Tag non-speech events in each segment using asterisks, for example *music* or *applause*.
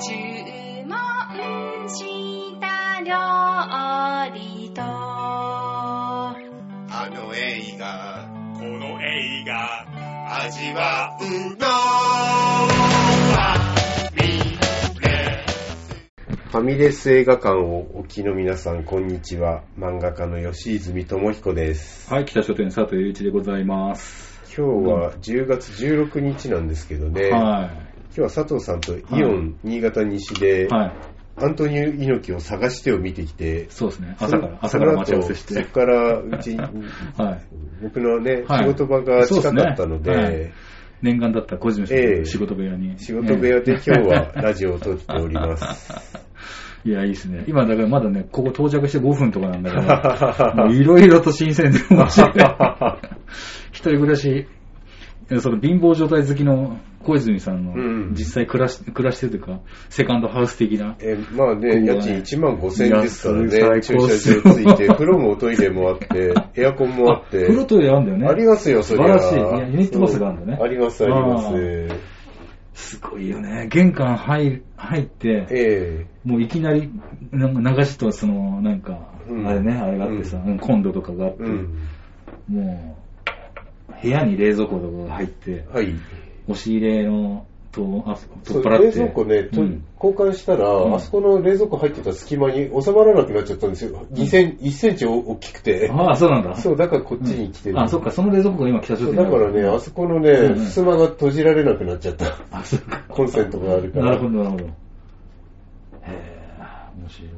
注文した料理とあの映画、この映画味わうのは。ファミレス映画館をお聞きの皆さん、こんにちは。漫画家の吉泉智彦です。はい、北書店佐藤雄一でございます。今日は10月16日なんですけどね、は今日は佐藤さんとイオン新潟西で、い。はい。アントニオ猪木を探してを見てきて、そうですね。そ朝から、朝から待ち合わせしてそこからうちに、*laughs* はい。僕のね、はい仕事場が近かったので、そうですねはい念願だった小泉さんええの仕事部屋に。仕事部屋で今日はラジオを撮っております。*laughs* いや、いいですね。今、だからまだね、ここ到着して5分とかなんだけど、*laughs* もういろいろと新鮮で面白い。一人暮らし、その貧乏状態好きの小泉さんのうん実際暮らし、暮らしてるというか、セカンドハウス的な。えまあね、家賃1万5千円ですからいね、や駐車場ついて、*laughs* 風呂もトイレもあって、エアコンもあって。風呂トイレあるんだよね。ありますよ、それは。素晴らしいいやユニットバスがあるんだねあります、あります。あすごいよね。玄関入入って、えもういきなり、なんか流しとその、なんか、うんあれね、あれがあってさ、うんコンロとかがあって、えうん。もう、部屋に冷蔵庫とかが入って、はい。押し入れの、と、あそう取っ払って。冷蔵庫ね、とうん交換したら、うんあそこの冷蔵庫入ってた隙間に収まらなくなっちゃったんですよ。2セン1センチ大きくて。ああ、そうなんだ。そう、だからこっちに来てる。あ、そっか、その冷蔵庫が今北朝そう鮮にあるだからね、あそこのね、うんうん襖が閉じられなくなっちゃった。あ、そっか。コンセントがあるから。なるほど、なるほど。へえ、面白い。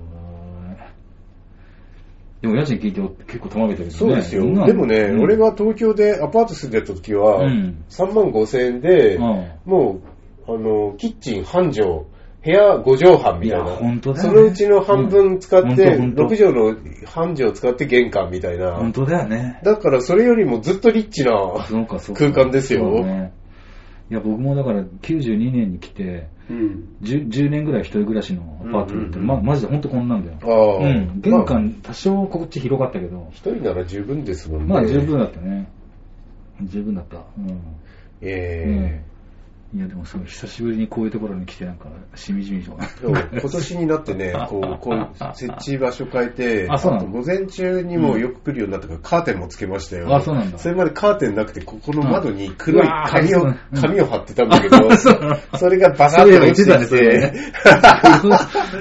でも家賃聞いて結構たまげてるけどね。そうですよ。でもね、うん俺が東京でアパート住んでた時は、うん3万5千円で、うんもう、あの、キッチン半畳、部屋5畳半みたいな。いや本当だよねそのうちの半分使って、うん本当本当6畳の半畳使って玄関みたいな。本当だよね。だからそれよりもずっとリッチな。空間ですよ。そうねいや、僕もだから92年に来て、うん。10, 10年ぐらい一人暮らしのアパートに行って、うんうんうんま、マジで本当こんなんだよ。うん。玄まあ関、多少こっち広かったけど、一人なら十分ですもんね。まあ十分だったね。十分だった。うん。ええいや、でもそう、久しぶりにこういうところに来て、なんか、しみじみと。今年になってね、こう、こう、設置場所変えて、あと午前中にもよく来るようになったから、カーテンもつけましたよ。あそうなんだそれまでカーテンなくて、ここの窓に黒いうん紙をうわ、ー紙を貼ってたんだけど、*laughs* それがバサッと落ちてきて、ね。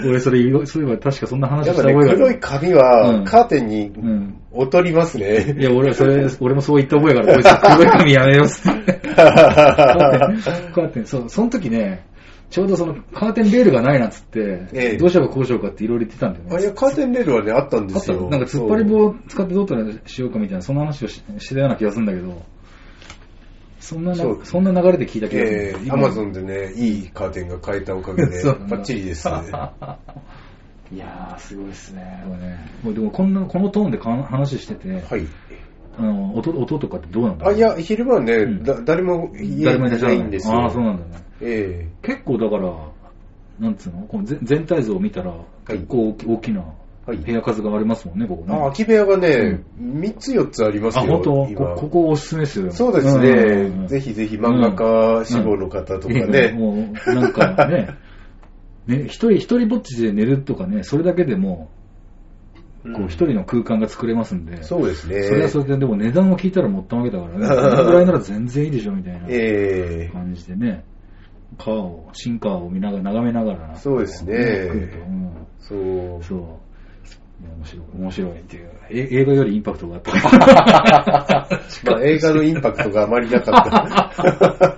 俺、それそういえば確かそんな話やっぱね、した覚えがある。黒い紙はうんカーテンにうん。劣りますね。いや、俺はそれ、俺もそう言った覚えがある。こいつ黒い紙やめようっつって。カーテン、そう、その時ね、ちょうどそのカーテンレールがないなっつって、ええどうしようかこうしようかっていろいろ言ってたんだよね。あ、いや、カーテンレールはね、あったんですよ。なんか突っ張り棒を使ってどうとかしようかみたいな、そんな話をししてたような気がするんだけど、そんなな、そうそんな流れで聞いた気がする。ええアマゾンでね、いいカーテンが買えたおかげで、*laughs* バッチリです。*laughs* いやー、すごいですね。もうねもうでもこんな、このトーンでか話してて、はい。あの音音とかってどうなんだろあ、ういや、昼間はね、うんだ誰も家誰もいらっしゃらないないんですよ。ああ、そうなんだね。え結構だから、なんつうの？この全全体像を見たら、結構大き大きなはい部屋数がありますもんね、ここえね。あ、空き部屋がね、3つ4つありますよ。あ、本当？今こここおすすめですよ。そうですうんね。ぜひぜひ漫画家志望の方とかね。もう、なんかね、*laughs* ね、一人、一人ぼっちで寝るとかね、それだけでも、こう一人の空間が作れますんで、そうですね。それはそれで、でも値段を聞いたらもったわけだからね、*laughs* このぐらいなら全然いいでしょ、みたいなええ感じでね、川を、新川を見ながら、眺めながら、そうですねそう。そう。面白い、面白いっていう。え映画よりインパクトがあった。*laughs* まあ映画のインパクトがあまりなかった。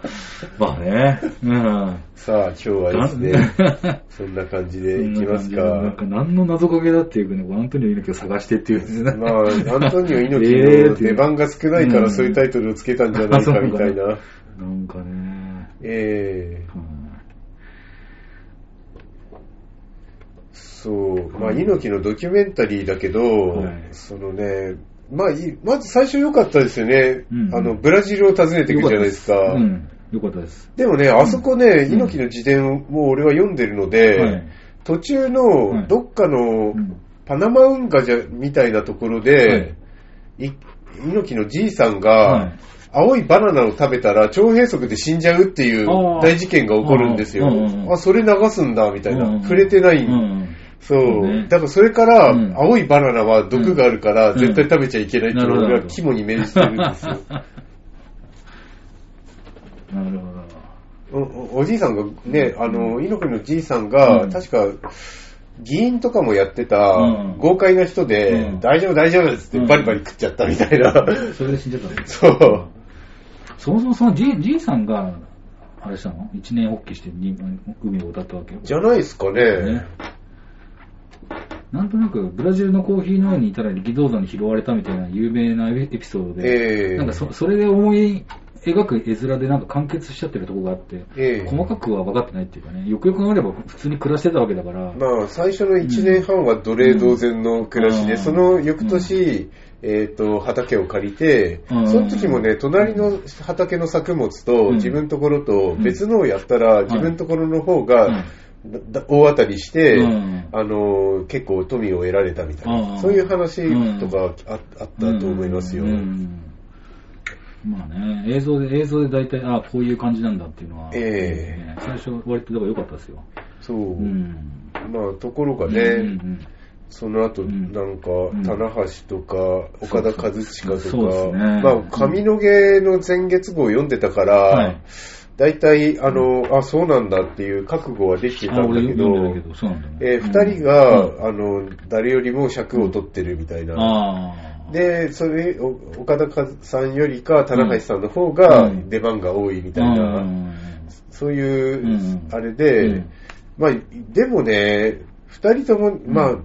*laughs* まあね。うん。さあ今日はですね、*laughs* そんな感じでいきますなんか。か何の謎かけだっていうかね、アントニオ猪木を探してっていうね。まあ、アントニオ猪木の出番が少ないからそういうタイトルをつけたんじゃないかみたいな。なんかね。ええうんそう、まあ、猪木のドキュメンタリーだけど、はいそのね、まあ、いまず最初良かったですよね。うんあの、ブラジルを訪ねていくじゃないですか。うん。よかったです。でもね、あそこね、うん猪木の自伝を俺は読んでるので、はい。途中はいのどっかのうんパナマ運河じゃみたいなところで、い猪木のじいさんが、はい青いバナナを食べたら腸閉塞で死んじゃうっていう大事件が起こるんですよ。うんうんうんあ、それ流すんだ、みたいな。うん触れてない。うんそう、だからそれから、うん青いバナナは毒があるから、うん絶対食べちゃいけないっていうのが肝に銘じてるんですよ。*laughs* なるほど。おおおじいさんがね、あの、猪木のじいさんが、うん確か、議員とかもやってたうん豪快な人で、うん大丈夫大丈夫っつってうんバリバリ食っちゃったみたいな。*laughs* それで死んじゃったそう。そもそもそのじいじいさんが、あれしたの？一年発起してに海を渡ったわけよ。じゃないですかね。ね。なんとなく、ブラジルのコーヒー農園にいたら力道山に拾われたみたいな有名なエピソードで、ええ。なんかそそれで思い描く絵面でなんか完結しちゃってるところがあって、ええ。細かくは分かってないっていうかね、よくよく考えれば普通に暮らしてたわけだから、まあ、最初の1年半は奴隷同然の暮らしで、うん。その翌年、えっ、と、畑を借りて、うん。その時もね、隣の畑の作物とうん。自分のところとうん別のをやったら、自分のところの方が、大当たりして、うん。あのー結構富を得られたみたいな、うん。そういう話とかあ,、あったと思いますよ。うん。うん。まあね、映像で、映像で大体、ああ、こういう感じなんだっていうのは、ええ。ね最初割とだから良かったですよ。そう、うん。まあ、ところがね、うんうんその後、ん。なんか、ん。棚橋とか、岡田和親とか、ね。まあ、上野毛の前月号を読んでたから、はい大体、あの、あ、そうなんだっていう覚悟はできてたんだけど。えー二人が、あの、誰よりも尺を取ってるみたいな。で、それ、お岡田さんよりか、棚橋さんの方がうん。出番が多いみたいな、うん。そういう、うん。あれで、うん。まあ、でもね、二人とも、まあ、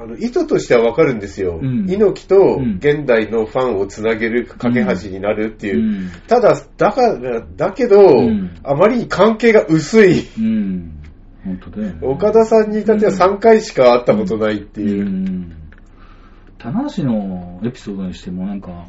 あの、意図としてはわかるんですよ。うん猪木とうん現代のファンをつなげる架け橋になるっていう。うんただ、だから、だけど、んあまりに関係が薄い。うん。本当だよね。岡田さんに至っては3回しか会ったことないっていう。うん。棚橋のエピソードにしてもなんか、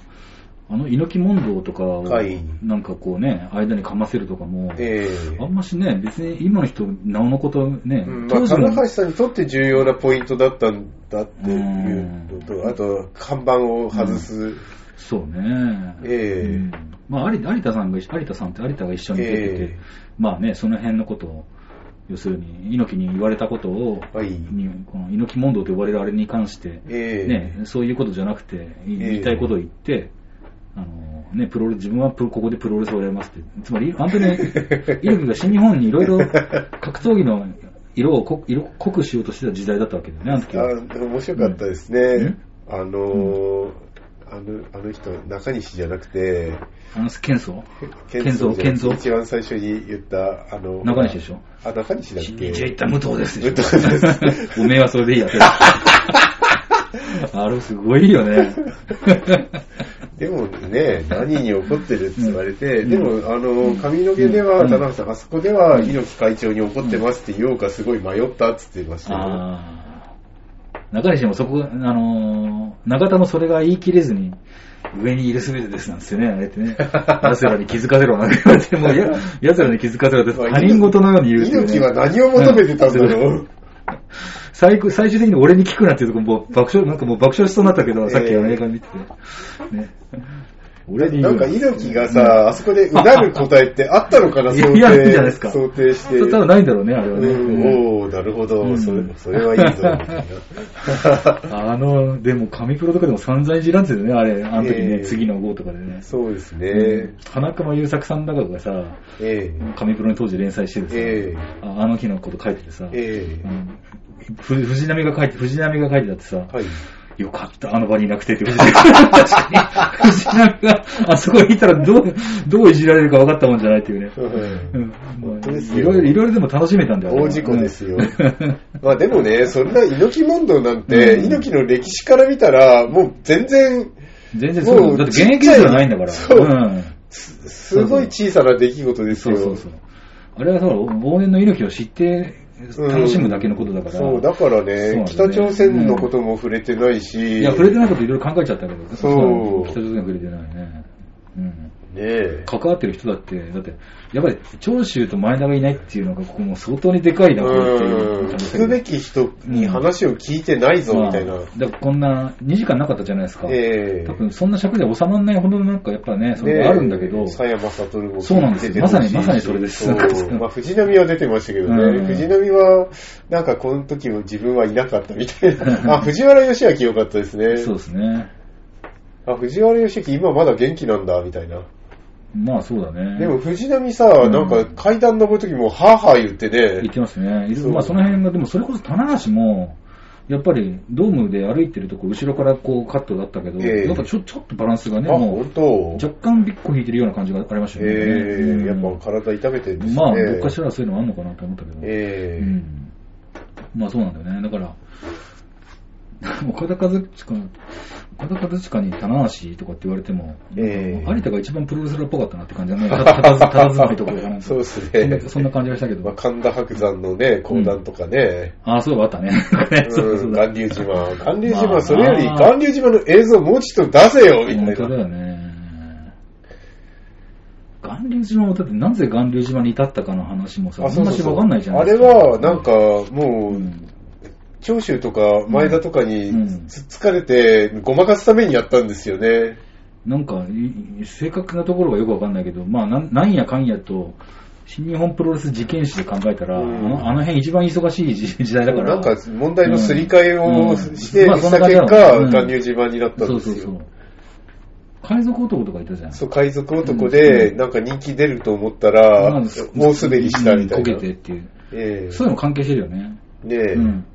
あの猪木問答とかを、はい。なんかこうね、間にかませるとかも、ええ。あんましね、別に今の人、なおのことね、うんまあ、当時の棚橋さんにとって重要なポイントだったんだっていうのと、あと、看板を外す。そうね。ええ。うん。まあ、有有田さんが、有田さんって有田が一緒に出てて、ええ。まあね、その辺のことを、要するに、猪木に言われたことを、はい。にこの猪木問答と呼ばれるあれに関して、ええ。ね、そういうことじゃなくて、言いたいことを言って、あのね、プロレス、自分はここでプロレスをやりますって。つまり、本当に、猪木が新日本にいろいろ *laughs* 格闘技の色を濃色濃くしようとしてた時代だったわけだよね、あの時は。あ面白かったですね。うんあのーあの、あの人、中西じゃなくて、あの、ケンソ健健三三じゃなくて健三一番最初に言った、あの、中西でしょあ、中西だっけ？新日へ行った武藤です武藤です。おめえはそれでいいやって。*laughs* あれすごいよね。でもね、何に怒ってるって言われて、うんでも、あの、上野毛では、うん田中さん、あそこでは猪木会長に怒ってますって言おうかすごい迷ったって言ってましたよ。中西もそこ、あのー、永田もそれが言い切れずに、上にいるすべてですなんですよね、あれってね。*laughs* 奴らに気づかせろなんて言われて、もうや、奴らに気づかせろって *laughs* 他人事のように言う、ね。*laughs* 猪木は何を求めてたんだろう。最後最終的に俺に聞くなっていうとこもう爆笑、なんかもう爆笑しそうになったけど、ええさっきあの映画見てて。ね。俺に言なうんか猪木がさ、あそこでうなる答えってあったのかな、想 *laughs* いやいいじゃない定ですか。想定して。それ多分ないんだろうね、あれはね。うん、おー、なるほど、うん。それ、それはいいぞ。*laughs* あの、でも、神プロとかでも散々いじらんてたよね、あれ、あの時ね、ええ。次の号とかでね。そうですうん。ね。花熊優作さんだかがさ、え神プロに当時連載しててさ、ええ。ああの日のこと書いててさ、藤波が書いて、藤波が書いてたってさ。よかった、あの場にいなくてって、藤波確かに、藤波があそこにいたらどう、どういじられるか分かったもんじゃないっていうね。うん。本当ですよ。いろいろ、いろいろでも楽しめたんだよね。大事故ですよ。うん。*laughs* まあでもね、そんな猪木問答なんて、うん。猪木の歴史から見たら、もう全然、全然そうだ。って現役ではないんだから。そううん。すすごい小さな出来事ですよ。そうそうそう。あれはほら、往年の猪木を知って楽しむだけのことだから。そう、だからねね北朝鮮のことも触れてないし、いや、触れてないこといろいろ考えちゃったけど。そう北朝鮮触れてないね。うん。え。関わってる人だって、だって、やっぱり長州と前田がいないっていうのが、ここも相当にでかいな、っていう聞くべき人に話を聞いてないぞ、みたいなまあ。だからこんな2時間なかったじゃないですか。ええ多分そんな尺で収まらないほどのなんかやっぱね、それがあるんだけど、佐山悟もそうなんですよまさにまさにそれですまあ、藤波は出てましたけどね。うん藤波は、なんかこの時も自分はいなかったみたいな。*laughs* あ、藤原義明良かったですね。そうですね。あ、藤原義明今まだ元気なんだ、みたいな。まあそうだね。でも藤波さ、うんなんか階段登る時もハーハー言ってね。言ってますね。いまあその辺が、でもそれこそ棚橋も、やっぱりドームで歩いてるとこ後ろからこうカットだったけど、ええやっぱちょちょっとバランスがね、あ、も本当う若干ビッコ引いてるような感じがありましたよね。ええうんやっぱ体痛めてるんですね。まあ、どっかしらそういうのあんのかなと思ったけど。ええうんまあそうなんだよね。だから、*laughs* 岡田和親、岡田和親に棚橋とかって言われても、ええ有田が一番プロレスラーっぽかったなって感じだね。*laughs* たたたずたたずまいとかがなんかそうですねな。そんな感じがしたけど。まあ、神田伯山のね、講談とかね。ああ、そうあったね。そううん、*laughs* そうだ。巌流島。巌流島、まあそれよりまあ巌流島の映像もうちょっと出せよ、みた本いな。当だよね。巌流島も、だってなぜ巌流島に至ったかの話もさ、あんましわかんないじゃないあれですか。は、なんか、もう、うん長州とか前田とかにうんつつかれて、ごまかすためにやったんですよね。なんか、い正確なところがよくわかんないけど、まあ、なんなんやかんやと、新日本プロレス事件史で考えたら、うんあのあの辺一番忙しい時 *laughs* 時代だから。なんか問題のすり替えをうんして、まあした結果、ろうね巌流島になったんですよ。そうそうそう。海賊男とかいたじゃん。そう、海賊男で、うんなんか人気出ると思ったら、なんか大滑りしたみたいな。うんこけてっていう。ええそういうの関係してるよね。ねえ、うん。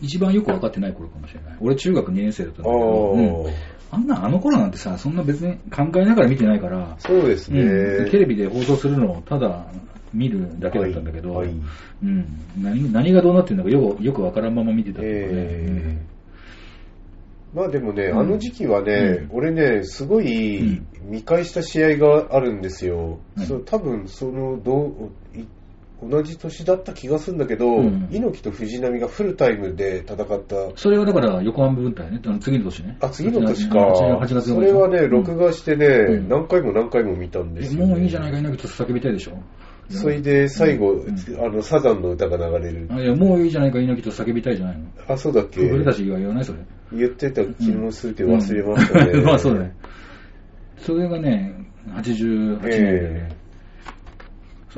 一番よく分かってない頃かもしれない。俺中学2年生だったんだけど、うん。あんな、あの頃なんてさ、そんな別に考えながら見てないから、そうですね。うん。テレビで放送するのをただ見るだけだったんだけど、はい。はいうん、何何がどうなってるのかよくよくわからんまま見てたっていうかねええまあでもね、うん。あの時期はね、うん。俺ね、すごいうん。見返した試合があるんですよ。はい。そう多分そのどうい同じ年だった気がするんだけど、うん猪木と藤波がフルタイムで戦った。それはだから横浜分隊ね、次の年ね。あ、次の年か。8月それはね、録画画してね、うん何回も何回も見たんですよ、ね。もういいじゃないか、猪木と叫びたいでしょ。それで最後、うんあの、サザンの歌が流れる。あいや、もういいじゃないか、猪木と叫びたいじゃないの。あ、そうだっけ？俺たちが言わないそれ。言ってた気もするけど忘れましたね。うん *laughs* まあそうだね。それがね、88年で、え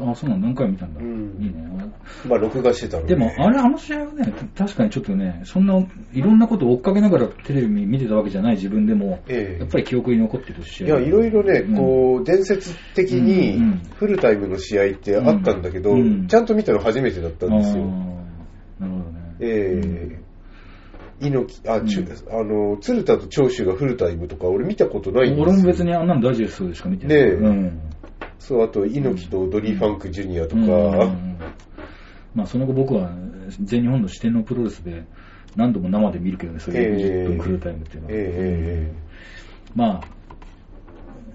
あ、そうなの？何回も見たんだ？うんいいね。まあ、録画してたのでも、あれ、あの試合はね、確かにちょっとね、そんな、いろんなことを追っかけながらテレビ見てたわけじゃない自分でも、ええやっぱり記憶に残ってる試合。いや、いろいろね、うんこう、伝説的にフルタイムの試合ってあったんだけど、うんちゃんと見たの初めてだったんですよ。なるほどね。ええ猪木、あ、ちゅうんあの、鶴田と長州がフルタイムとか、俺見たことないんですよ。俺も別にあんなのダイジェストでしか見てない。ねえうん。そう、あと、猪木とドリー・ファンク・ジュニアとか、うん。うんうんまあ、その後僕は全日本の四天王プロレスで何度も生で見るけどね、そういう60分フルタイムっていうのは。えええま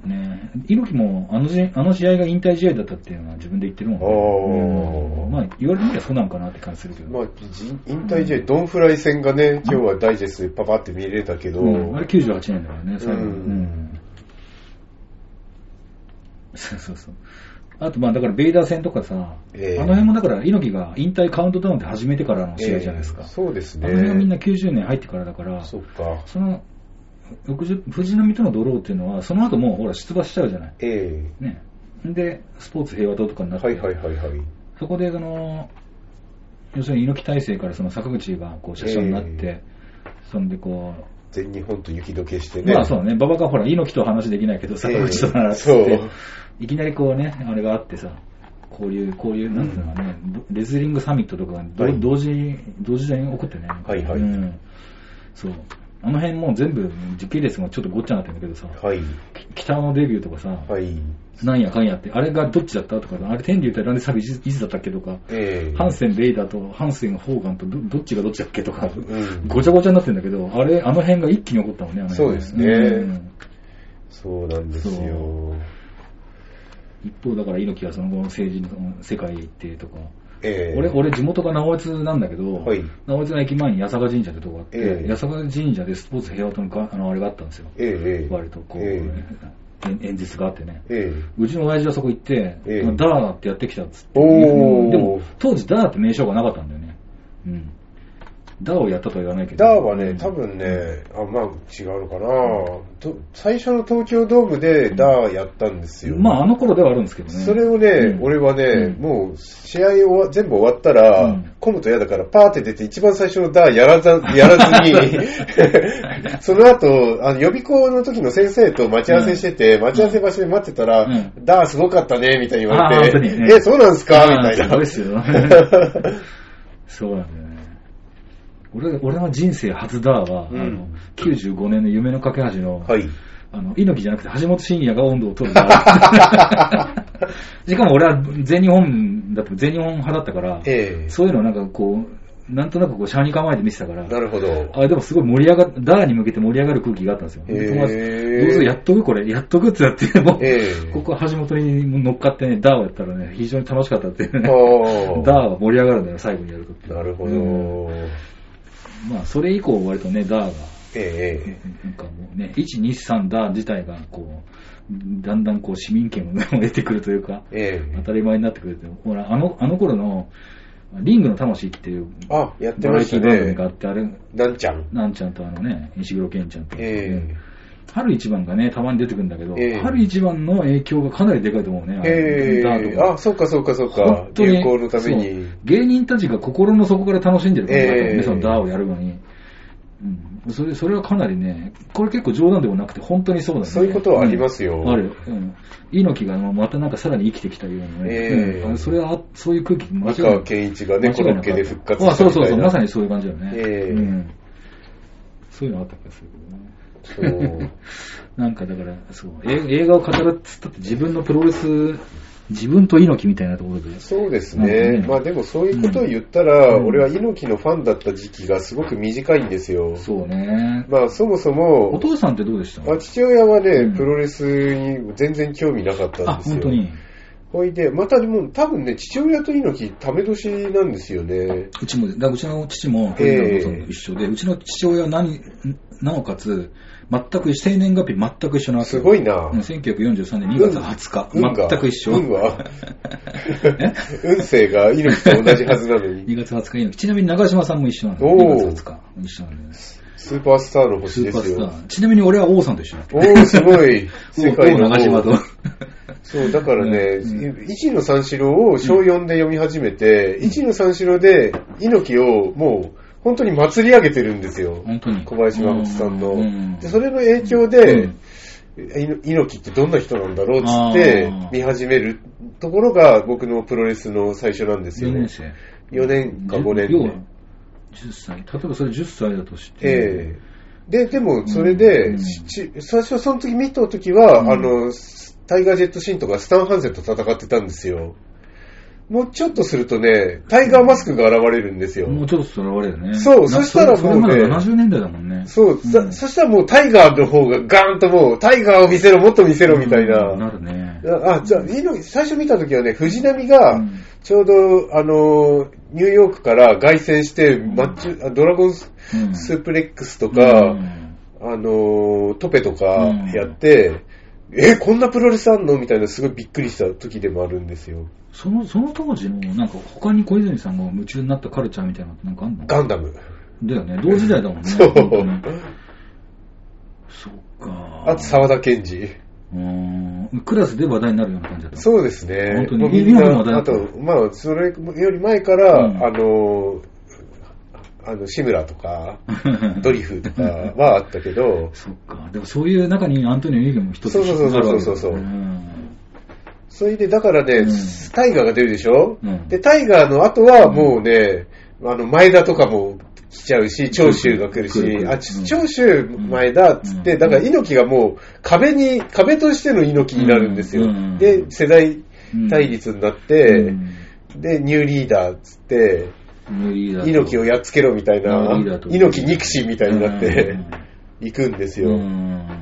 あ、ね猪木もあのじあの試合が引退試合だったっていうのは自分で言ってるもんね。あまあ、言われてみればそうなんかなって感じするけど。えまあ、じ引退試合、ドンフライ戦がね、今日はダイジェストでパパって見れたけど、うん。あれ98年だからね、最後。うん。うんそうそうそう。あと、まあ、だから、ベイダー戦とかさ、ええあの辺もだから、猪木が引退カウントダウンって始めてからの試合じゃないですか。ええそうですね。あの辺がみんな90年入ってからだから、そっか。その、60藤波とのドローっていうのは、その後もうほら出馬しちゃうじゃない。えね。で、スポーツ平和党とかになって、えはいはいはいはい。そこで、その、要するに猪木体制からその坂口がこう車掌になって、えそんでこう、全日本と雪解けしてね。まあそうね、馬場がほら、猪木とは話できないけど、坂口とならっつええって、そういきなりこうね、あれがあってさ、こういう、こういう、なんていうのかね、レスリングサミットとかはい同時、同時代に起こってね。はいはいうんそう。あの辺も全部時系列もちょっとごっちゃになってるんだけどさ、はい。き北のデビューとかさ、はい。なんやかんやって、あれがどっちだったとか、あれ天竜対ランデサビいつだったっけとか、ええ。ハンセン・レイダーとハンセン・ホーガンとどどっちがどっちだっけとか、うん。ごちゃごちゃになってるんだけど、あれ、あの辺が一気に起こったもんね、あの辺そうですね。うん。そうなんですそよ。一方だから猪木はその後政治の世界へ行ってとか、えー、俺、俺地元が直江津なんだけど、はい、直江津の駅前に八坂神社ってとこがあって、えー、八坂神社でスポーツ平和とのあのあれがあったんですよ。えー、割とこう、ね、演説があってね、うちの親父はそこ行って、ダーってやってきたっつって、でも当時ダーって名称がなかったんだよね。うん。ダーをやったとは言わないけど。ダーはね、多分ね、あ、まあ違うのかな、と最初の東京ドームでダーやったんですよ。まああの頃ではあるんですけどね。それをね、うん、俺はね、うん、もう試合を全部終わったら、うん、混むと嫌だからパーって出て一番最初のダーやらざ *laughs* やらずに、*laughs* その後、あの予備校の時の先生と待ち合わせしてて、待ち合わせ場所で待ってたら、ダーすごかったね、みたいに言われて、ね、え、そうなんですか？みたいな。そうですよ。*laughs* そうなんだよ俺俺の人生初だは、うん、あの95年の夢の架け橋の、はい、あの猪木じゃなくて橋本真也が温度を取る。*laughs* しかも俺は全日本だと全日本派だったから、えー、そういうのなんかこうなんとなくこうシャーに構えて見てたからなるほど。あでもすごい盛り上がっダーに向けて盛り上がる空気があったんですよ、え。ー、友達どうぞやっとくこれやっとくってやってもう、えー、ここ橋本に乗っかってねダーをやったらね非常に楽しかったっていうね。*laughs* ダーは盛り上がるんだよ最後にやるとなるほど、うん。まあ、それ以降割とね、ダーが、ええなんかもうね、1、2、3ダー自体が、こう、だんだんこう市民権を得てくるというか、ええ当たり前になってくるという。ほら、あの、あの頃の、リングの魂っていう、あ、やってましたね。バがあって、あれ、なんちゃん。なんちゃんとあのね、石黒健ちゃんと、ええ春一番がね、たまに出てくるんだけど、えー春一番の影響がかなりでかいと思うね。あえウィンーあ、そうかそうかそうか本。当に流行のために。芸人たちが心の底から楽しんでるからね、えそのダーをやるのに。うん、それそれはかなりね、これ結構冗談でもなくて、本当にそうだね。そういうことはありますようんあるよ。うん。猪木がまたなんかさらに生きてきたようなね。えうん、それは、そういう空気、間違い中い健一がね、コロッケで復活したみたいな。あそうそうそう、まさにそういう感じだよね。ええうん、そういうのあった気がするけどね。なんかだから、そう、映画を語るっつったって自分のプロレス、自分と猪木みたいなところで。そうですね。ねまあでもそういうことを言ったら、うん、俺は猪木のファンだった時期がすごく短いんですよ。そうね。まあそもそも。お父さんってどうでした、まあ、父親はね、プロレスに全然興味なかったんですよ。あ、本当に？ほいで、またでも多分ね、父親と猪木、ため年なんですよね。うちも、だうちの父も、えー、一緒で、うちの父親は何、なおかつ、全く生年月日全く一緒なわけすごいな。1943年2月20日、運が。全く一緒。運は。*laughs* 運勢が猪木と同じはずなのに。*laughs* 2月20日猪木ちなみに長嶋さんも一緒なのおー。2月20日。一緒なでススーパースターの星ーでパーすスタよ。ー。ちなみに俺は王さんと一緒だおー、すごい。*laughs* 世界王。の長島と。そう、だからね、一の三四郎を小4で読み始めて、一の三四郎で猪木をもう本当に祭り上げてるんですよ。本当に。小林誠さんの。で、それの影響で、猪木ってどんな人なんだろうっつって見始めるところが僕のプロレスの最初なんですよね。4年か5年。要は10歳。例えばそれ10歳だとして。ええ、で、でもそれで、うん、最初その時見た時は、うん、あの、タイガージェットシーンとかスタン・ハンセンと戦ってたんですよ。もうちょっとするとね、タイガーマスクが現れるんですよ。もうちょっと現れるね。そう、そしたらもうね。そ,そ70年代だもんね。そう、うん、そしたらもうタイガーの方がガーンともう、タイガーを見せろ、もっと見せろみたいな。うん、なるね。あ、じゃあ、最初見た時はね、藤波が、ちょうど、あの、ニューヨークから凱旋して、マッチ、うん、ドラゴンス,、ープレックスとか、あの、トペとかやって、え、こんなプロレスあんの？みたいなすごいびっくりした時でもあるんですよ。その、その当時の、なんか他に小泉さんが夢中になったカルチャーみたいなのってなんかあんの？ガンダム。だよね。同時代だもんね。*laughs* そう。そっか。あと沢田研二。うん。クラスで話題になるような感じだった。そうですね。本当に。みんな、あと、まあ、それより前から、うん、あの、あの、志村とか、*laughs* ドリフとかはあったけど。そっか。でもそういう中にアントニオ・ユーゲンも一つ、ね、そうそうそうそうそう。うんそれで、だからね、うん。タイガーが出るでしょ、うん。で、タイガーの後はもうね、あの、前田とかも来ちゃうし、長州が来るし、るるあ、長州、前田っつって、うん。だから猪木がもう壁に、壁としての猪木になるんですよ。うん。で、世代対立になって、うん。で、ニューリーダーっつって、猪木をやっつけろみたいな、猪木憎しみたいになって、*laughs* 行くんですよ。うん。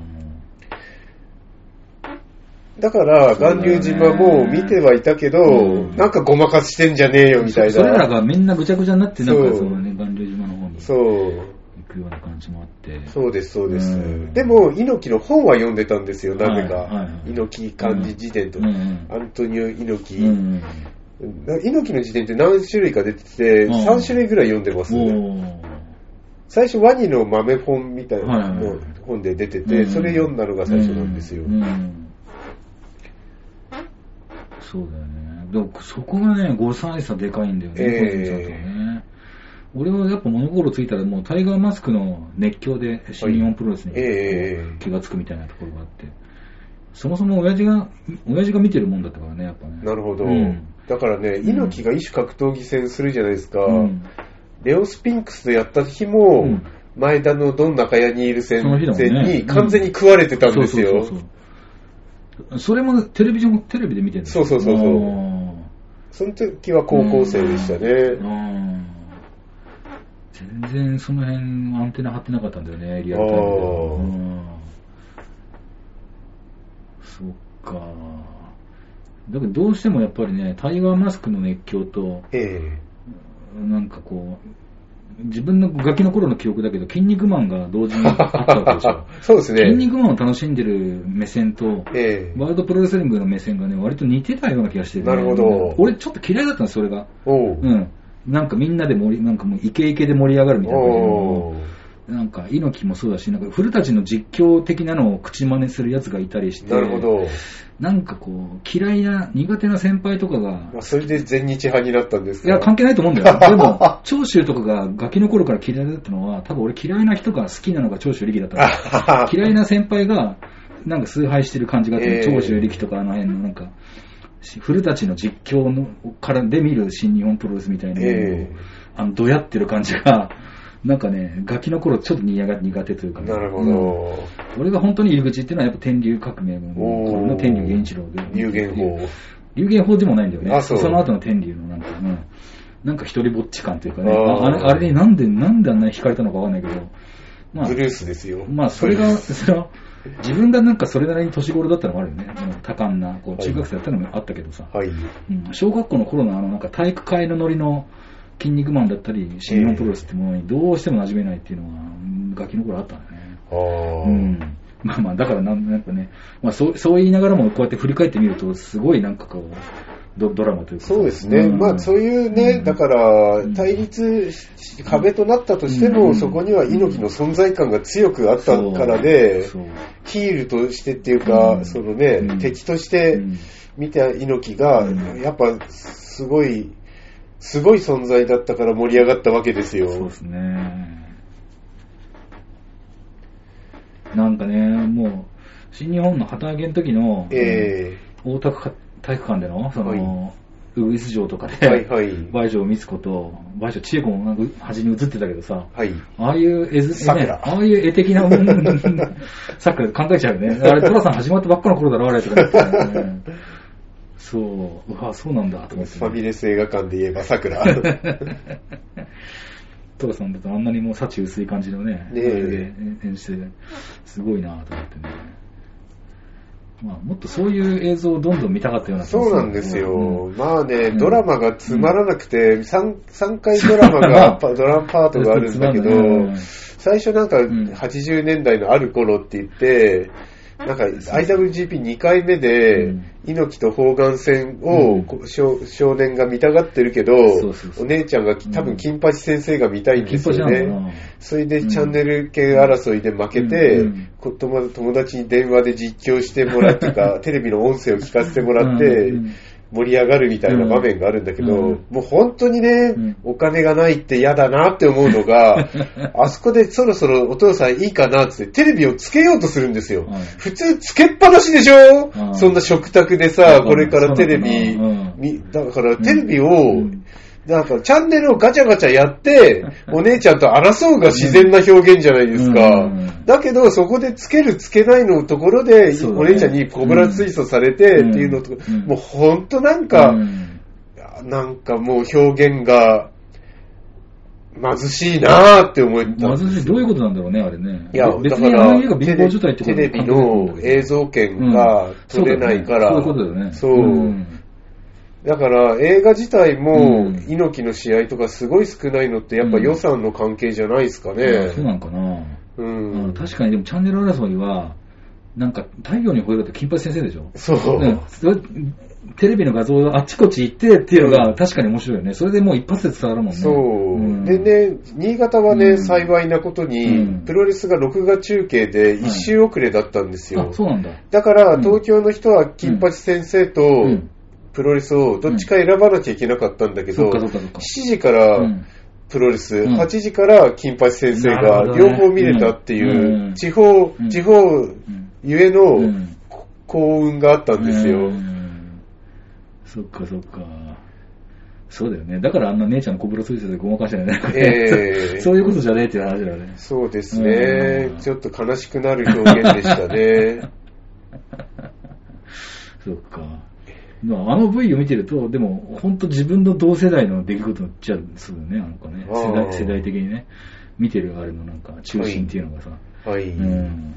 だから、巌流島も見てはいたけど、なんかごまかしてんじゃねえよみたいな。それらがみんなぐちゃぐちゃになって、なんかそのね、巌流島の方に。そう。くような感じもあって。そうです、そうです。でも、猪木の本は読んでたんですよ、なぜか。猪木漢字辞典と、うん、アントニオ猪木。うん、猪木の辞典って何種類か出てて、3種類ぐらい読んでますね。最初、ワニの豆本みたいな本で出てて、それ読んだのが最初なんですよ。うんそうだよね。でもそこがね、5歳差でかいんだよね、個人差とね。俺はやっぱ物心ついたらもうタイガーマスクの熱狂で新日本プロレスに気がつくみたいなところがあって、そもそも親父が、親父が見てるもんだったからね、やっぱね。なるほど。うん、だからね、猪木が異種格闘技戦するじゃないですか。うん、レオスピンクスでやった日も、うん前田のどんなかやにいる戦前に完全に食われてたんですよ。それもテレビ上も、テレビで見てるんですそうそうそうそう。その時は高校生でしたね。うん全然その辺アンテナ張ってなかったんだよね、リアルタイムで。そっか。だけどどうしてもやっぱりね、タイガーマスクの熱狂と、ええ、なんかこう、自分のガキの頃の記憶だけど、筋肉マンが同時にあったわけでしょ。*laughs* そうですね。筋肉マンを楽しんでる目線と、えー、ワールドプロレスリングの目線がね、割と似てたような気がしてる、ね、なるほど。俺ちょっと嫌いだったんです、それが。う。うん。なんかみんなで盛り、なんかもうイケイケで盛り上がるみたいな。なんか猪木もそうだし、なんか古舘の実況的なのを口真似するやつがいたりして、なるほど。なんかこう、嫌いな、苦手な先輩とかが、まあ、それで全日派になったんですいや、関係ないと思うんだよ。*laughs* でも、長州とかがガキの頃から嫌いだったのは、多分俺嫌いな人が好きなのが長州力だったから *laughs* 嫌いな先輩が、なんか崇拝してる感じがあって、えー長州力とかあの辺のなんか、古古舘の実況のからで見る新日本プロレスみたいなのを、えあの、どやってる感じが、なんかね、ガキの頃ちょっと苦手というか、ね、なるほど、うん、俺が本当に入り口っていうのはやっぱ天竜革命の頃の天竜源一郎で。流言法。流言法でもないんだよね。その後の天竜のなんか、うん、なんか一人ぼっち感というかね。あれ、あれになんで、なんであんなに惹かれたのかわかんないけど。まあ、ブルースですよ。まあ、それが、*laughs* その、自分がなんかそれなりに年頃だったのもあるよね。多感な、こう中学生だったのもあったけどさ。はい。うん、小学校の頃のあの、なんか体育会のノリの、筋肉マンだったり、新日本プロレスってものにどうしても馴染めないっていうのが、ガキの頃あったんだね。うん。まあまあ、だからなん、なんかね、まあそう、そう言いながらも、こうやって振り返ってみると、すごいなんかこう、ドドラマというか。そうですね。うん、まあそういうね、うん、だから、対立、壁となったとしても、うん、そこには猪木の存在感が強くあったからで、ヒールとしてっていうか、そのね、敵として見た猪木が、やっぱすごい、すごい存在だったから盛り上がったわけですよ。そうですね。なんかね、もう、新日本の旗揚げの時の、えー、大田区体育館での、その、はい、ウイス城とかで、倍いはい、梅城子と、倍城千恵子もなんか端に映ってたけどさ、はい、ああいう絵、ね、ああいう絵的なもん、*laughs* 桜考えちゃうよね。あれ、寅さん始まったばっかの頃だろ、あれとか、ね、*laughs* そう、うわ、そうなんだと、ファミレス映画館で言えばさくら。*laughs* トラさんだとあんなにもう幸薄い感じのね、ねで演じて、すごいなと思ってね。まあ、もっとそういう映像をどんどん見たかったようなそうなんですよ、うん、まあね、うん、ドラマがつまらなくて、うん、3, 3回ドラマが *laughs* ドラマパートがあるんだけど、最初なんか80年代のある頃って言って、なんか IWGP2 回目で、猪木と砲丸戦を、少年が見たがってるけど、お姉ちゃんが多分金八先生が見たいんですよね。それでチャンネル系争いで負けて、友達に電話で実況してもらってか、*laughs* テレビの音声を聞かせてもらって、盛り上がるみたいな場面があるんだけど、うん、もう本当にね、うん、お金がないって嫌だなって思うのが、*laughs* あそこでそろそろお父さんいいかなってテレビをつけようとするんですよ。普通つけっぱなしでしょ、そんな食卓でさ、これからテレビ、だからテレビを、なんか、チャンネルをガチャガチャやって、*laughs* お姉ちゃんと争うが自然な表現じゃないですか。だけど、そこでつけるつけないのところで、お姉ちゃんにコブラ追走されてっていうのと、もうほんとなんか、なんかもう表現が、貧しいなーって思った。貧しい、どういうことなんだろうね、あれね。いや、だからテレビの映像権が取れないから、そういうことだよね。そう。だから映画自体もうん猪木の試合とかすごい少ないのってやっぱ予算の関係じゃないですかあね。そうなんかな。ううんん。確かにでもチャンネル争いは、なんか太陽に吠えろって金八先生でしょ？そう。テレビの画像があっちこっち行ってっていうのうんが確かに面白いよね。それでもう一発で伝わるもんね。そう、んでね、新潟はね、うん幸いなことに、うんプロレスが録画中継で一周遅れだったんですよ。あ、そうなんだ。だから、うん東京の人は金八先生とうんプロレスをどっちか選ばなきゃいけなかったんだけど、そっかそっかそっか。7時からうんプロレス、うん8時から金八先生が両方見れたっていう、うん地方、うん地方うんゆえのうん幸運があったんですよ。うんそっかそっか。そうだよね。だからあんな姉ちゃんの小風呂ついててごまかしてないね。ええ *laughs* そういうことじゃねえっていう話だよね。そうですねう。んちょっと悲しくなる表現でしたね。*laughs* そっか。まあ、あの V を見てると、でも、本当自分の同世代の出来事じゃそうだよね、なんかね。世代世代的にね。見てるあれのなんか、中心っていうのがさ。はい。うん。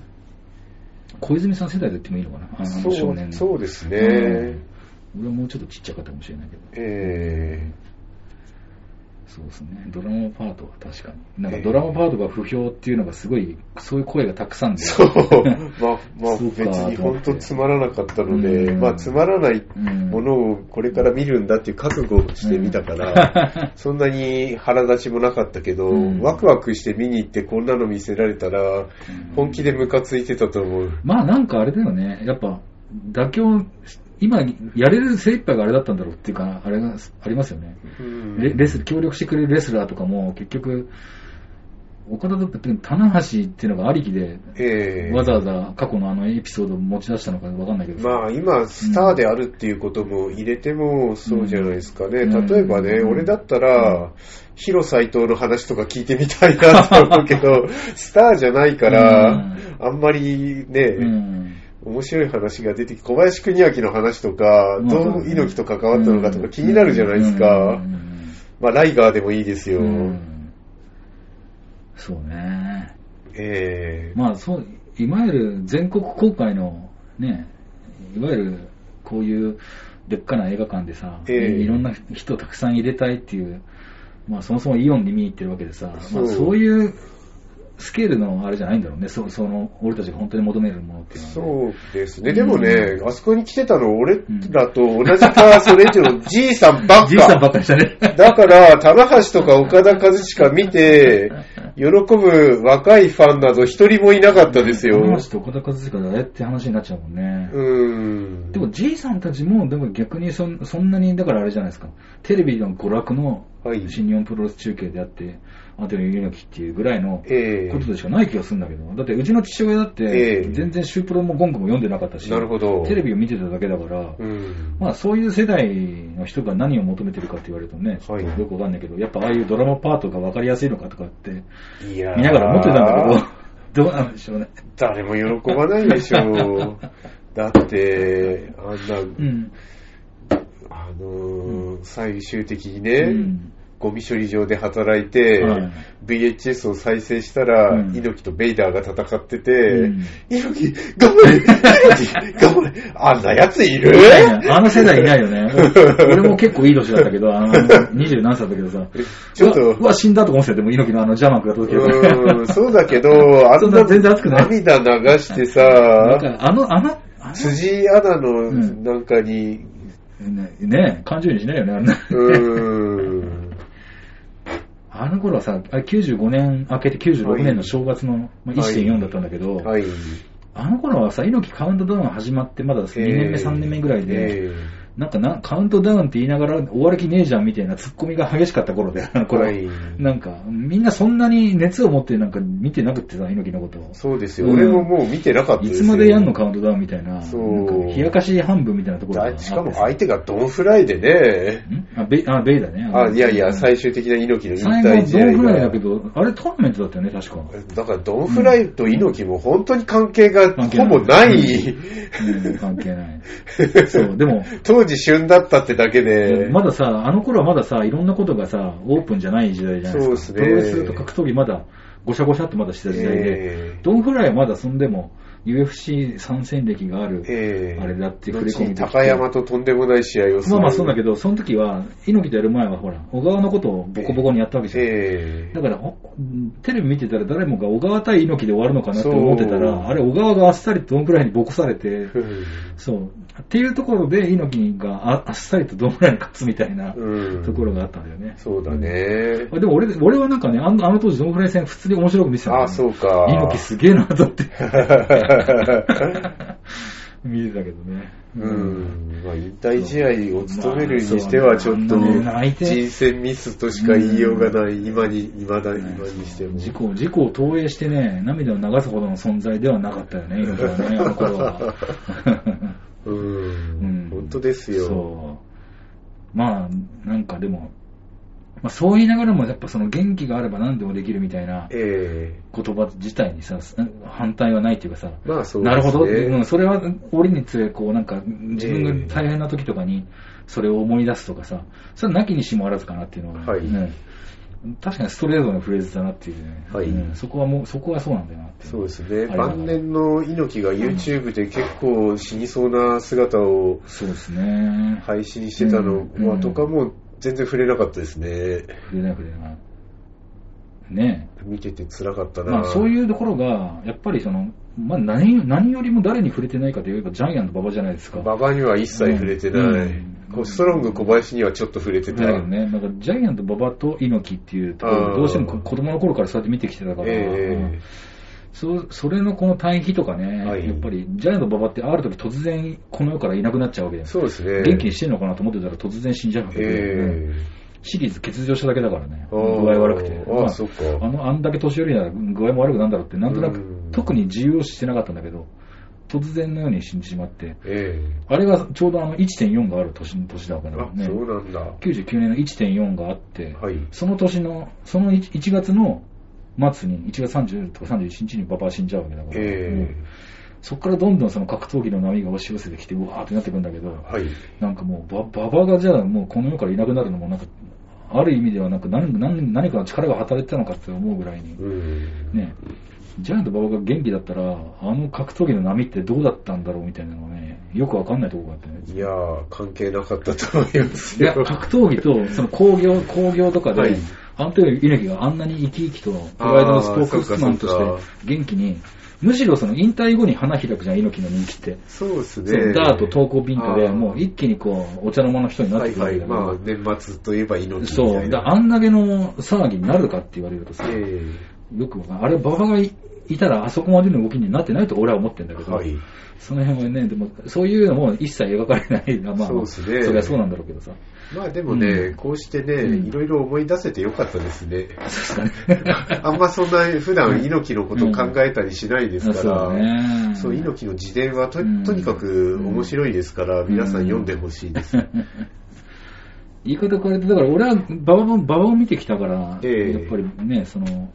小泉さん世代と言ってもいいのかなあの少年の。そうですね。うん俺はもうちょっとちっちゃかったかもしれないけど。えそうですね。ドラマパートは確かに。なんかドラマパートが不評っていうのがすごい、そういう声がたくさんで。えそう。*laughs* まあ、まあ、別に本当つまらなかったので、うんまあ、つまらないうんものをこれから見るんだっていう覚悟をしてみたから、そんなに腹立ちもなかったけど、うんワクワクして見に行ってこんなの見せられたら、本気でムカついてたと思う。まあなんかあれだよね。やっぱ、妥協、今やれる精一杯があれだったんだろうっていうか、あれがありますよね。うん。レレス協力してくれるレスラーとかも結局、岡田だって棚橋っていうのがありきで、ええ。わざわざ過去のあのエピソードを持ち出したのかわかんないけど。さまあ今、スターであるっていうことも入れてもそうじゃないですかね。うん。例えばね、うん。俺だったら、ヒロ斎藤の話とか聞いてみたいなと思うけど、*laughs* スターじゃないから、あんまりね、うん面白い話が出てき小林邦明の話とか、まあどう猪木と関わったのかとか気になるじゃないですか。うん。まあライガーでもいいですよ。うん。そうね。ええ。まあそう、いわゆる全国公開のね、いわゆるこういうでっかな映画館でさ、ええ。いろんな人たくさん入れたいっていう、まあそもそもイオンに見に行ってるわけでさ、そう。まあそういうスケールのあれじゃないんだろうね、そその俺たちが本当に求めるものっていうのは、そうですね。でもね、うあそこに来てたの俺らと *laughs* 同じか、それ以上じいさんばっじいさんか。ばっかりしたね。だから、棚橋とか岡田和親見て、喜ぶ若いファンなど一人もいなかったですよ。話と岡田和親があれって話になっちゃうもんね。うーん。でも、じいさんたちも、でも逆にそんそんなに、だからあれじゃないですか、テレビの娯楽のはい新日本プロレス中継であって、アテネ猪木っていうぐらいのええことでしかない気がするんだけど、だってうちの父親だっえてえ、全然シュープロもゴングも読んでなかったし、なるほどテレビを見てただけだから、うん。まあそういう世代の人が何を求めてるかって言われるとね、ちょっとよくわかんないけど、やっぱああいうドラマパートがわかりやすいのかとかって、見ながら思ってたんだけど、*laughs* どうなんでしょうね。誰も喜ばないでしょう。だって、あんな、うん。あのー最終的にね、うん。ゴミ処理場で働いて、はい。VHS を再生したら、うん。猪木とベイダーが戦ってて、うん。猪木、頑張れ猪木、頑張れ。あんなやついる *laughs* あの世代いないよね。*laughs* 俺も結構いい年だったけど、あの、二十何歳だったけどさ、ちょっと。うわ、死んだと思ってでも猪木のあのジャマンクが届けうる。ん、そうだけど、*laughs* あんな全然熱くない。涙流してなんさ、か、あの、あの、辻アナのん。なんかに、ねね感情にしないよね、あん、あの頃はさ、あれ95年明けて96年の正月の、まあ、1.4だったんだけど、はい。あの頃はさ、猪木カウントダウン始まってまだ2年目、3年目ぐらいで、えなんかな、カウントダウンって言いながら終わる気ねえじゃんみたいなツッコミが激しかった頃で、あの頃。は。*laughs* いなんか、みんなそんなに熱を持ってなんか見てなくってさ、猪木のことを。そうですよ、うん。俺ももう見てなかったいですよ。つまでやんのカウントダウンみたいな、そう。冷やかし半分みたいなところがしかも相手がドンフライでね、ん？あ、ベイあ、ベイだね。あ、いやいや、最最終的な猪木の引退試合ドンフライだがけど、あれトーナメントだったよね、確か。だからドンフライと猪木も本当に関係がほぼない、うん、関係ない。そう、でも、*laughs* 当時旬だったってだけで、まださ、あの頃はまださ、いろんなことがさ、オープンじゃない時代じゃないですか。そうですね。プロレスと格闘技まだ、ごしゃごしゃってまだしてた時代で、ええ。ドンフライはまだそんでも、UFC 参戦歴がある、ええあれだっていう触れ込み高山ととんでもない試合をする。まあまあそうだけど、その時は、猪木とやる前はほら、小川のことをボコボコにやったわけじゃん。ええだから、おテレビ見てたら誰もが小川対猪木で終わるのかなって思ってたら、あれ小川があっさりとドンフライにボコされて、うんそう。っていうところで猪木がああっさりとドンフライに勝つみたいなうんところがあったんだよね。そうだね。あでも俺、俺はなんかね、あのあの当時ドンフライ戦普通に面白く見てたんだよねあ、そうか。猪木すげえなと思って。*laughs* *laughs* 見てたけどね。うん。まあ、引退試合を務めるにしては、ちょっと、人選ミスとしか言いようがない。今に、今だ、今にしても。事故、事故を投影してね、涙を流すほどの存在ではなかったよね、猪木はね、あの頃は。う。*laughs* うんん本当ですよ。そう。まあ、なんかでも、まあ、そう言いながらも、やっぱその元気があれば何でもできるみたいなえ言葉自体にさ、反対はないっていうかさ、えまあそうですね。なるほど、うん、それは折につれ、こうなんか自分が大変な時とかにそれを思い出すとかさ、それはなきにしもあらずかなっていうのは、はい。うん。確かにストレートなフレーズだなっていうね、はい。うん。そこはもう、そこはそうなんだよなっていそうですね。晩年の猪木が YouTube で結構死にそうな姿をそうですね。配信してたのとかも全然触れなかったですね。触れない触れない。ね見てて辛かったえ。な。まあそういうところが、やっぱりその、まあ何、何よりも誰に触れてないかといえばジャイアント馬場じゃないですか。馬場には一切触れてない。うんこうストロング小林にはちょっと触れてた。だよね。なんかジャイアント馬場と猪木っていうところをどうしても子供の頃からそうやって見てきてたから、えそそれのこの対比とかね、はいやっぱりジャイアント馬場ってある時突然この世からいなくなっちゃうわけえです。そうですね。元気にしてんのかなと思ってたら突然死んじゃうわけで、えシリーズ欠場しただけだからね、え具合悪くて。ああ、まあそっか。あの、あんだけ年寄りなら具合も悪くなんだろうって、なんとなくうん特に自由をしてなかったんだけど、突然のように死んでしまって、えあれがちょうどあの1.4がある年年だかえあ、らね、そうなんだ。99年の1.4があって、はい。その年の、その 1, 1月の末に、1月30とか31日に馬場は死んじゃうわけだから、えうんそこからどんどんその格闘技の波が押し寄せてきて、うわーってなってくるんだけど、えはい。なんかもう、ば馬場がじゃあもうこの世からいなくなるのも、なんか、ある意味ではなんか何何何かの力が働いてたのかって思うぐらいに、うん。ね、ジャイアント馬場が元気だったら、あの格闘技の波ってどうだったんだろうみたいなのがね、よくわかんないところがあってね。いやー、関係なかったと思いますいや、よ。格闘技と、その工業、工業とかで、はいあの時猪木があんなに生き生きと、プライドのスポークスマンとして元気に、むしろその引退後に花開くじゃん、猪木の人気って。そうですね。ダート、投稿ピントで、もう一気にこう、お茶の間の人になっはいはい。てくるわけだけど、まあ、年末といえば猪木みそ、うな。だあんだけの騒ぎになるかって言われるとさ、えよくあれ、馬場がいいたらあそこまでの動きになってないと俺は思ってんだけど、えはい。その辺はね、でも、そういうのも一切描かれないが、まあ、そうですねそりゃそうなんだろうけどさ。まあでもね、うん。こうしてね、うん。いろいろ思い出せてよかったですね。*laughs* あんまそんな普段猪木のことを考えたりしないですから、そうだね。そう、猪木の自伝はとにかく面白いですから、ん。皆さん読んでほしいです。言い方変えて、だから俺は馬場も馬場を見てきたから、ええ。やっぱりね、その、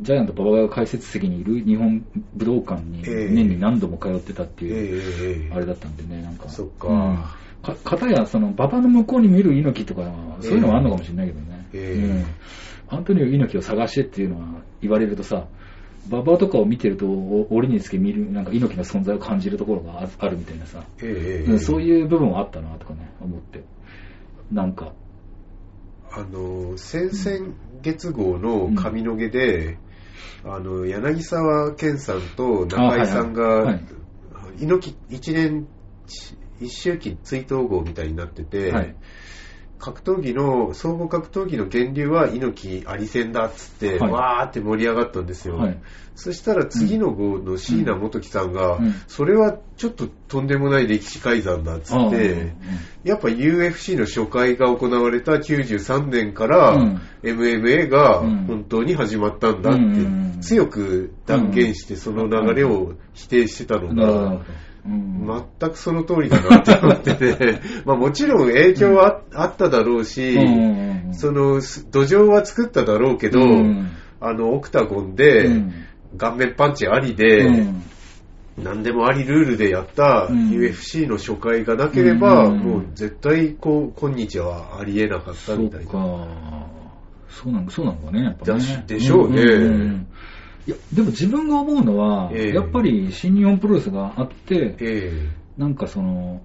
ジャイアント馬場が解説席にいる日本武道館にええ。年に何度も通ってたってえいう、あれだったんでね、なんか。そっか。うんか、かたや、その、馬場の向こうに見る猪木とか、そういうのはあんのかもしれないけどね。ええ。うん。アントニオ猪木を探してっていうのは言われるとさ、馬場とかを見てると、お折につけ見る、なんか猪木の存在を感じるところがああるみたいなさ、ええええうんそういう部分はあったなとかね、思って。なんか、あの、先々月号の上野毛で、あの、柳沢健さんと中井さんあはいはい。はがい、猪木一年、一周期追悼号みたいになってて、はい。格闘技の、総合格闘技の源流は猪木あり戦だっつって、はい。わーって盛り上がったんですよ。はい。そしたら次の号の椎名元樹さんが、うん。それはちょっととんでもない歴史改ざんだっつって、やっぱ UFC の初回が行われた93年から、うん。MMA がうん。本当に始まったんだって、うん。強く断言してその流れを否定してたのが全くその通りだなって思ってて、*laughs* まあもちろん影響はああっただろうし、うんそのす土壌は作っただろうけど、うん。あのオクタゴンで、うん。顔面パンチありで、うん。何でもありルールでやった UFC の初回がなければ、うん。もう絶対こう、今日はありえなかったみたいな。か。そうなの、そうなのかね、やっぱだねし。でしょうねいや、でも自分が思うのは、ええ。やっぱり新日本プロレスがあって、ええ。なんかその、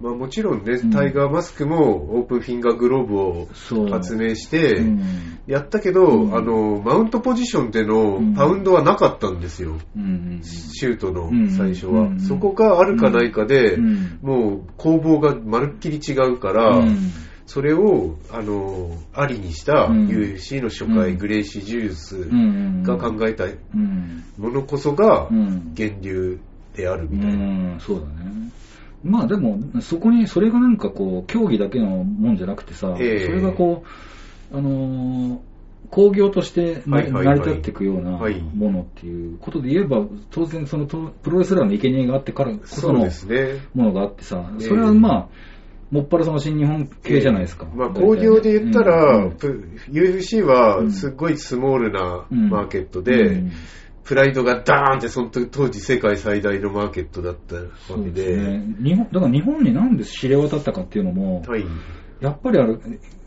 まあもちろんね、うんタイガーマスクもオープンフィンガーグローブをそう。発明して、うん。やったけど、うん。あの、マウントポジションでのうん。パウンドはなかったんですよ。うん。うんシュートのうん。最初は。うん。そこがあるかないかで、うん。もう攻防がまるっきり違うから、うんそれを、あの、ありにしたうん。UFC の初回、うん。グレイシー・ジュースうんが考えたうんものこそがうん。源流であるうみたいな。ん、そうだね。まあでも、そこに、それがなんかこう、競技だけのもんじゃなくてさ、ええ。それがこう、あのー工業として成り立っていくようなはい。ものっていうことで言えば、当然そのとプロレスラーの生贄があってからこその。ものがあってさ、ええ。それはまあ、もっぱらその新日本系じゃないですか。まあ、工業で言ったら、うん。プ UFC はすっごいスモールなうん。マーケットで、うん。プライドがダーンって、その時当時世界最大のマーケットだったわそうけで、ですね。日本、だから日本になんで知れ渡ったかっていうのも、はい、やっぱりある、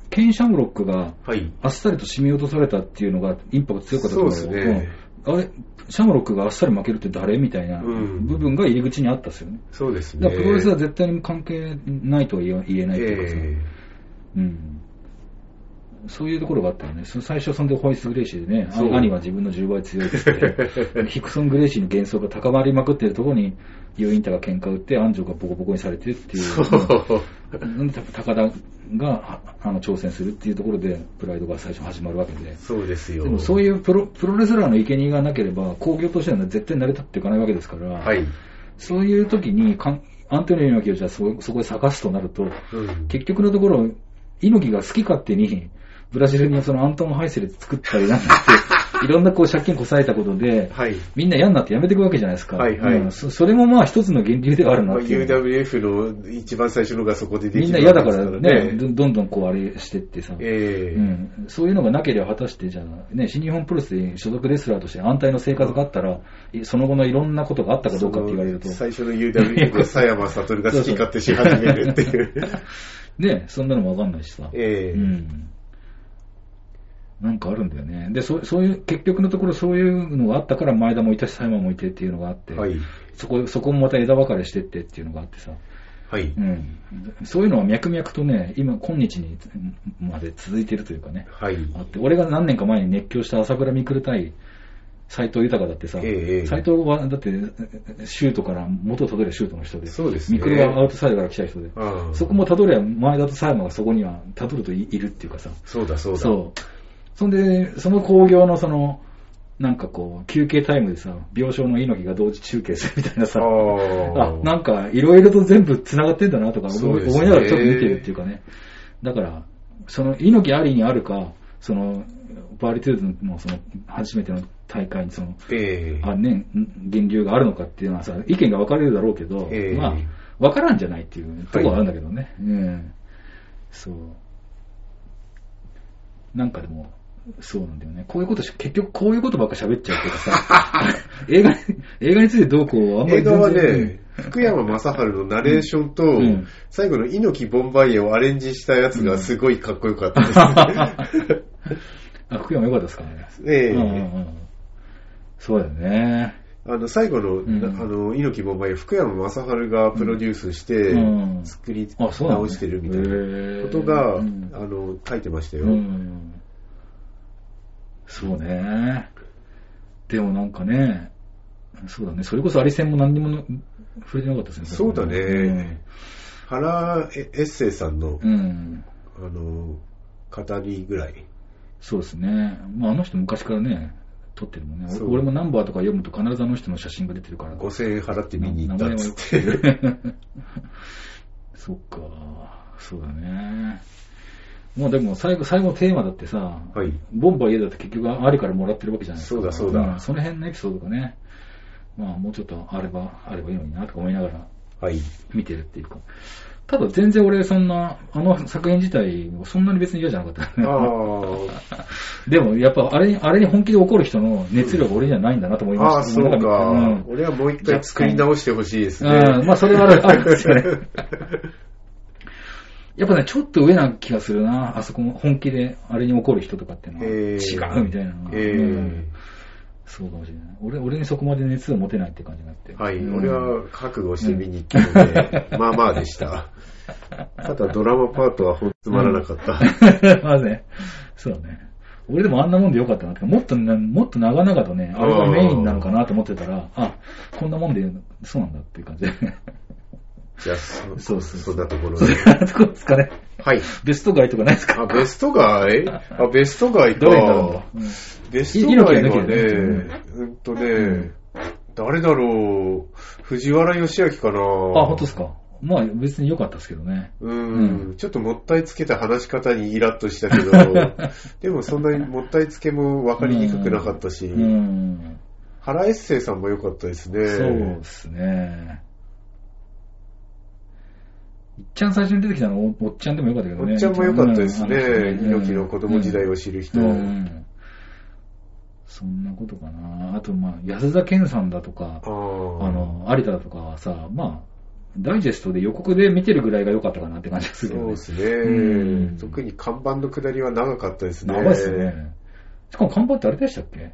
ケン・シャムロックがはい、あっさりと締め落とされたっていうのがインパクト強かったと思そうですね。うん。あれ、シャムロックがあっさり負けるって誰みたいなうん部分が入り口にあったんですよね。そうですね。だからプロレスは絶対に関係ないとは言えないというかさ、えうん。そういうところがあったよね。そ最初そんでホイス・グレイシーでね、兄は自分の10倍強いって言って、*laughs* ヒクソン・グレイシーの幻想が高まりまくってるところに、 Uインターが喧嘩売って、アンジョがボコボコにされてっていう。高田がああの挑戦するっていうところで、プライドが最初始まるわけで。そうですよ。でもそういうプロプロレスラーの生贄がなければ、興行としては絶対成り立っていかないわけですから、はい。そういう時にかんアントニオ猪木をじゃあそそこで探すとなると、うん結局のところ、猪木が好き勝手に、ブラジルにそのアントン・ハイセル作ったりなんだって、*laughs* いろんなこう借金こさえたことで、はい。みんな嫌になってやめていくわけじゃないですか。はいはいうんそそれもまあ一つの源流ではあるなまあ、っていう。UWF の一番最初のがそこでできみんたな嫌だからわけね、ですどどんどんこうあれしてってさ、ええうん、そういうのがなければ果たして、じゃあ、ね、新日本プロレスで所属レスラーとして安泰の生活があったら、いその後のいろんなことがあったかどうかって言われると、その最初の UWF で *laughs* 佐山悟が好き勝手し始めるっていう。*laughs* ね、そんなのもわかんないしさ。ええうん。なんかあるんだよね。で、そそういう、結局のところそういうのがあったから前田もいたし、佐山もいてっていうのがあって、はい。そこ、そこもまた枝分かれしてってっていうのがあってさ、はい。うん。そういうのは脈々とね、今、今日にまで続いてるというかね、はい。あって、俺が何年か前に熱狂した朝倉未来対斎藤豊だってさ、ええ斎藤はだって、シュートから元をたどれシュートの人で、そうですね未来はアウトサイドから来た人で、そこもたどれば前田と佐山がそこにはたどるといいるっていうかさ、そうだそうだ。そう。そんで、その興行のその、なんかこう、休憩タイムでさ、病床の猪木が同時中継するみたいなさ、あなんか、いろいろと全部繋がってんだなとか思い,、ながらちょっと見てるっていうかね。だから、その、猪木ありにあるか、その、バーリトゥードのその、初めての大会にその、ええあね、源流があるのかっていうのはさ、意見が分かれるだろうけど、ええまあ、分からんじゃないっていうところはあるんだけどね。うん。そう。なんかでも、そうなんだよね。こういうことし、結局こういうことばっか喋っちゃうけどさ、*laughs* 映画に、映画についてどうこう、あんまり映画はね、福山雅治のナレーションと、ん最後の猪木ボンバイエをアレンジしたやつがすごいかっこよかったです。*laughs* あ、福山よかったですかね。ええうんうんうんそうだよね。あの、最後の、んあの、猪木ボンバイエ、福山雅治がプロデュースして、うん作り直してるみたいなことが、うんあの、書いてましたよ。うん。そうね。でもなんかね、そうだね。それこそアリセンも何にも触れてなかったですね。そうだね原エッセイさんのう、ん。うん。あの、語りぐらい。そうですね。まああの人昔からね、撮ってるもんね。俺もナンバーとか読むと必ずあの人の写真が出てるから。5000円払って見に行ったっつって。*laughs* そっか。そうだね。もうでも最後、最後のテーマだってさ、はい。ボンバー家だって結局ありからもらってるわけじゃないですか。そうだそうだんその辺のエピソードがね、まあもうちょっとあれば、あればいいのになとか思いながらはい。見てるっていうか。ただ全然俺そんな、あの作品自体、そんなに別に嫌じゃなかった。あ *laughs* でもやっぱあれに、あれに本気で怒る人の熱量が俺にはないんだなと思いあ、ああ、ました。そうなんか。うん俺はもう一回作り直してほしいですね。うん、まあそれはあるあるんですよね。*laughs* やっぱね、ちょっと上な気がするな。あそこ本気であれに怒る人とかっていうのは。違うみたいなのが。えうんそうかもしれない。俺、俺にそこまで熱を持てないって感じになって。はい、うん俺は覚悟して見に行ったので、まあまあでした。ただドラマパートはほんとつまらなかった。*laughs* まあね。そうね。俺でもあんなもんでよかったなって。もっとな、もっと長々とね、あれがメインなのかなと思ってたら、あ、こんなもんで、そうなんだっていう感じで。じゃあ、そそうそうそんなところそで。れはどこですかね。はい。ベストガイとかないですか？あ、ベストガイあ、ベストガイかベストガイはねる、うんとね、誰だろう、藤原義明かな。あ、本当ですか？まあ別に良かったですけどね。うん、うちょっともったいつけた話し方にイラッとしたけど、*laughs* でもそんなにもったいつけも分かりにくくなかったし、うん。原エッセイさんも良かったですね。そうですね。いっちゃん最初に出てきたのおおっちゃんでもよかったけどね。おっちゃんも良かったですね。うん猪木の子供時代を知る人。うんそんなことかな。あと、まあ、安田健さんだとか、あの、有田だとかはさ、まあ、ダイジェストで予告で見てるぐらいが良かったかなって感じがするよね。そうですね、うん特に看板の下りは長かったですね。長いですね。しかも看板ってあれでしたっけ？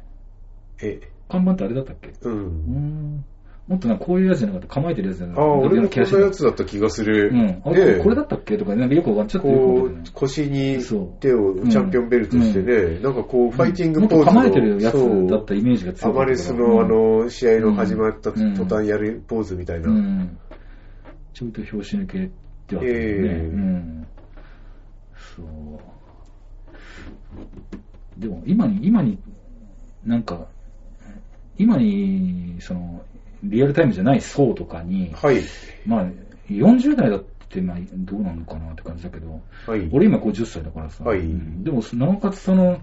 え、看板ってあれだったっけ？う。うんん。もっとなんかこういうやつじゃなかった構えてるやつじゃなああ、かった俺もこんなやつ。つだった気がする。うん。あねれ、これだったっけ？とか、なんかよくわかんちょっとよくわこかんないう腰にそう手をチャンピオンベルトしてね、なんかこう、ファイティングポーズの構えてるやつだったイメージが強かったから。アマレスのあの、試合の始まった途うん端やるポーズみたいな。うん。ちょいと拍子抜けってあったよね。ええうん。そう。でも、今に、今に、なんか、今に、その、リアルタイムじゃない層とかに、はい。まあ、40代だって、まあ、どうなのかなって感じだけど、はい。俺今50歳だからさ、はいうんでも、なおかつその、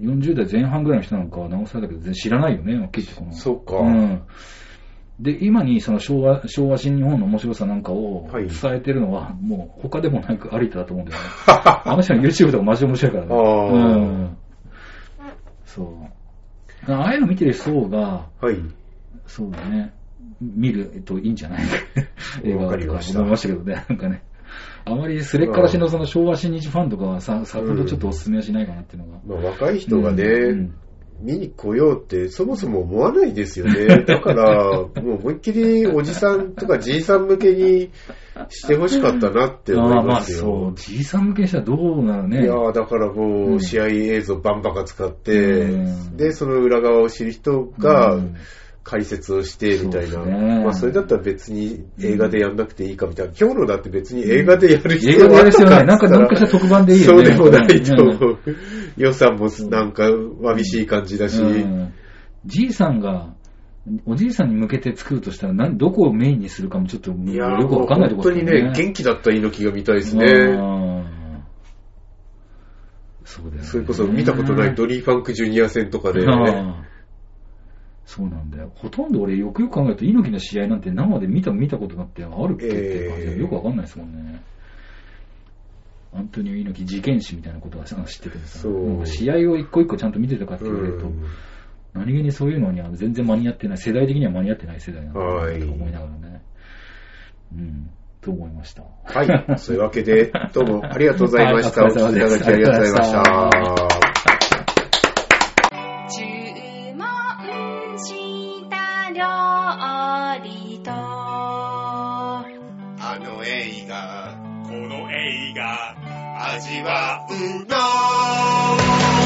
40代前半ぐらいの人なんかはなおさらだけど、全然知らないよね、きっとこの。そうかん。で、今にその昭和、昭和新日本の面白さなんかをはい伝えてるのは、もう他でもなく有田だと思うんだよね。*laughs* あの人の YouTube とかマジ面白いからね。うん。そう。ああいうの見てる層が、はい。そうだね。見るといいんじゃない？映 *laughs* 画わかとかりました思いましたけどね。なんかね。あまりすれっからしのその昭和新日ファンとかはさ、さほどちょっとお勧めはしないかなっていうのが。まあ、若い人がね、うん見に来ようってそもそも思わないですよね。*laughs* だから、もう思いっきりおじさんとかじいさん向けにしてほしかったなって思いああまあますよ。そう、じいさん向けにしたらどうなのね。いやーだからもううん試合映像バンバカ使って、うんで、その裏側を知る人がうん解説をしてみたいな。ねまあそれだったら別に映画でやんなくていいかみたいな。今日のだって別に映画でやる必映画でや要はあったる必要ない。なんか、なんかした特番でいいよね。そうでもないとうん思う。予算もなんかわびしい感じだし。うんじいさんが、おじいさんに向けて作るとしたら、何どこをメインにするかもちょっとよくわかんないところ本当にね、元気だった猪木が見たいですね。うんそうだよね。それこそ見たことないドリー・ファンク・ジュニア戦とかで、ああそうなんだよ。ほとんど俺よくよく考えると猪木の試合なんて生で見た見たことなんてあるっけっていう感じよくわかんないですもんね。アントニオ猪木事件史みたいなことは知っててもさ、試合を一個一個ちゃんと見てたかって言われると、うん何気にそういうのには全然間に合ってない、世代的には間に合ってない世代なんだと思いながらね。うん、と思いました。はい。そういうわけで、どうもありがとうございました。*laughs* はいお聞きいただきありがとうございました。りと。あの映画。この映画。味わうの。